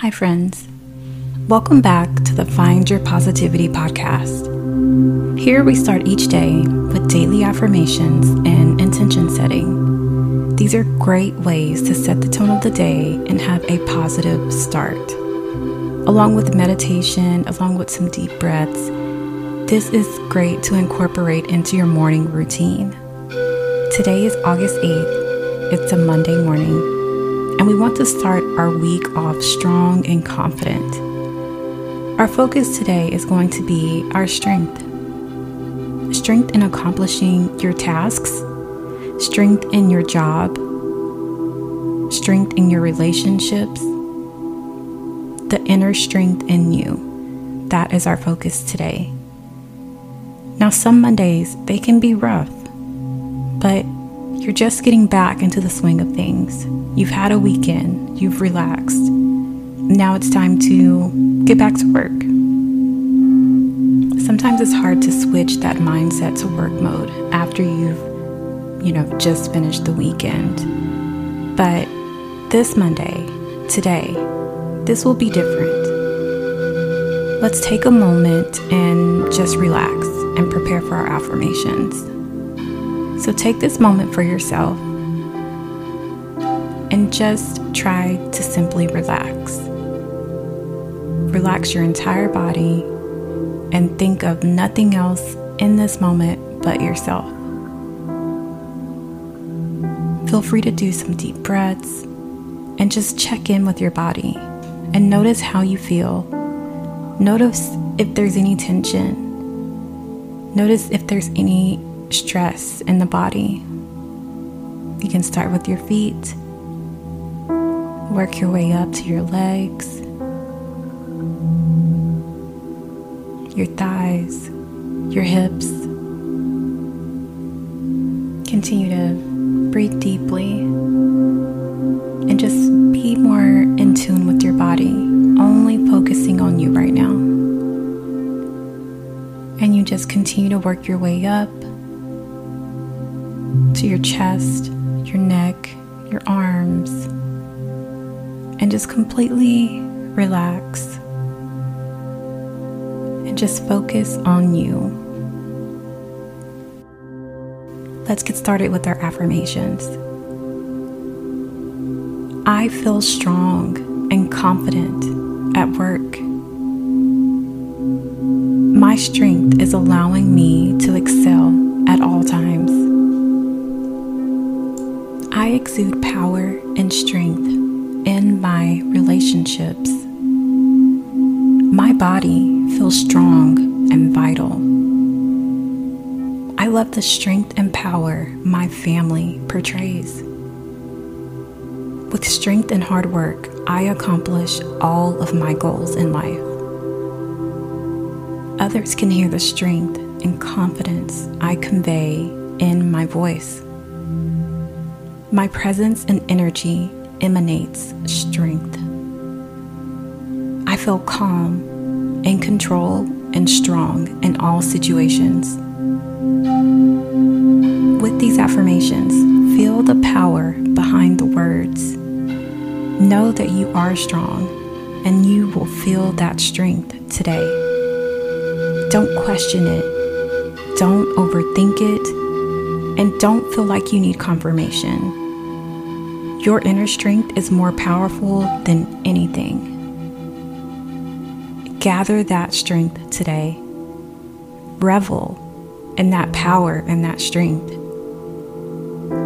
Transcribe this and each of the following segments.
Hi, friends. Welcome back to the Find Your Positivity podcast. Here we start each day with daily affirmations and intention setting. These are great ways to set the tone of the day and have a positive start. Along with meditation, along with some deep breaths, this is great to incorporate into your morning routine. Today is August 8th. It's a Monday morning and we want to start our week off strong and confident. Our focus today is going to be our strength strength in accomplishing your tasks, strength in your job, strength in your relationships, the inner strength in you. That is our focus today. Now, some Mondays, they can be rough, but you're just getting back into the swing of things. You've had a weekend, you've relaxed. Now it's time to get back to work. Sometimes it's hard to switch that mindset to work mode after you've, you know, just finished the weekend. But this Monday, today, this will be different. Let's take a moment and just relax and prepare for our affirmations. So take this moment for yourself and just try to simply relax. Relax your entire body and think of nothing else in this moment but yourself. Feel free to do some deep breaths and just check in with your body and notice how you feel. Notice if there's any tension. Notice if there's any stress in the body. You can start with your feet, work your way up to your legs, your thighs, your hips. Continue to breathe deeply and just be more in tune with your body, only focusing on you right now. And you just continue to work your way up your chest, your neck, your arms, and just completely relax and just focus on you. Let's get started with our affirmations. I feel strong and confident at work. My strength is allowing me to excel at all times. Exude power and strength in my relationships. My body feels strong and vital. I love the strength and power my family portrays. With strength and hard work, I accomplish all of my goals in life. Others can hear the strength and confidence I convey in my voice. My presence and energy emanates strength. I feel calm, in control, and strong in all situations. With these affirmations, feel the power behind the words. Know that you are strong and you will feel that strength today. Don't question it, don't overthink it and don't feel like you need confirmation. Your inner strength is more powerful than anything. Gather that strength today. Revel in that power and that strength.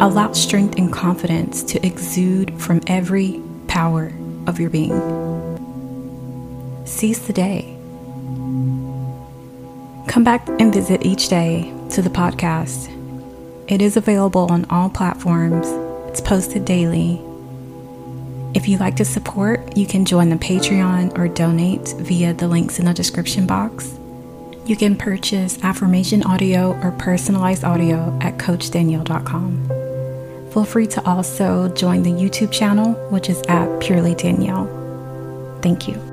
Allow strength and confidence to exude from every power of your being. Seize the day. Come back and visit each day to the podcast it is available on all platforms. It's posted daily. If you'd like to support, you can join the Patreon or donate via the links in the description box. You can purchase affirmation audio or personalized audio at CoachDanyell.com. Feel free to also join the YouTube channel, which is at Purely Danyell. Thank you.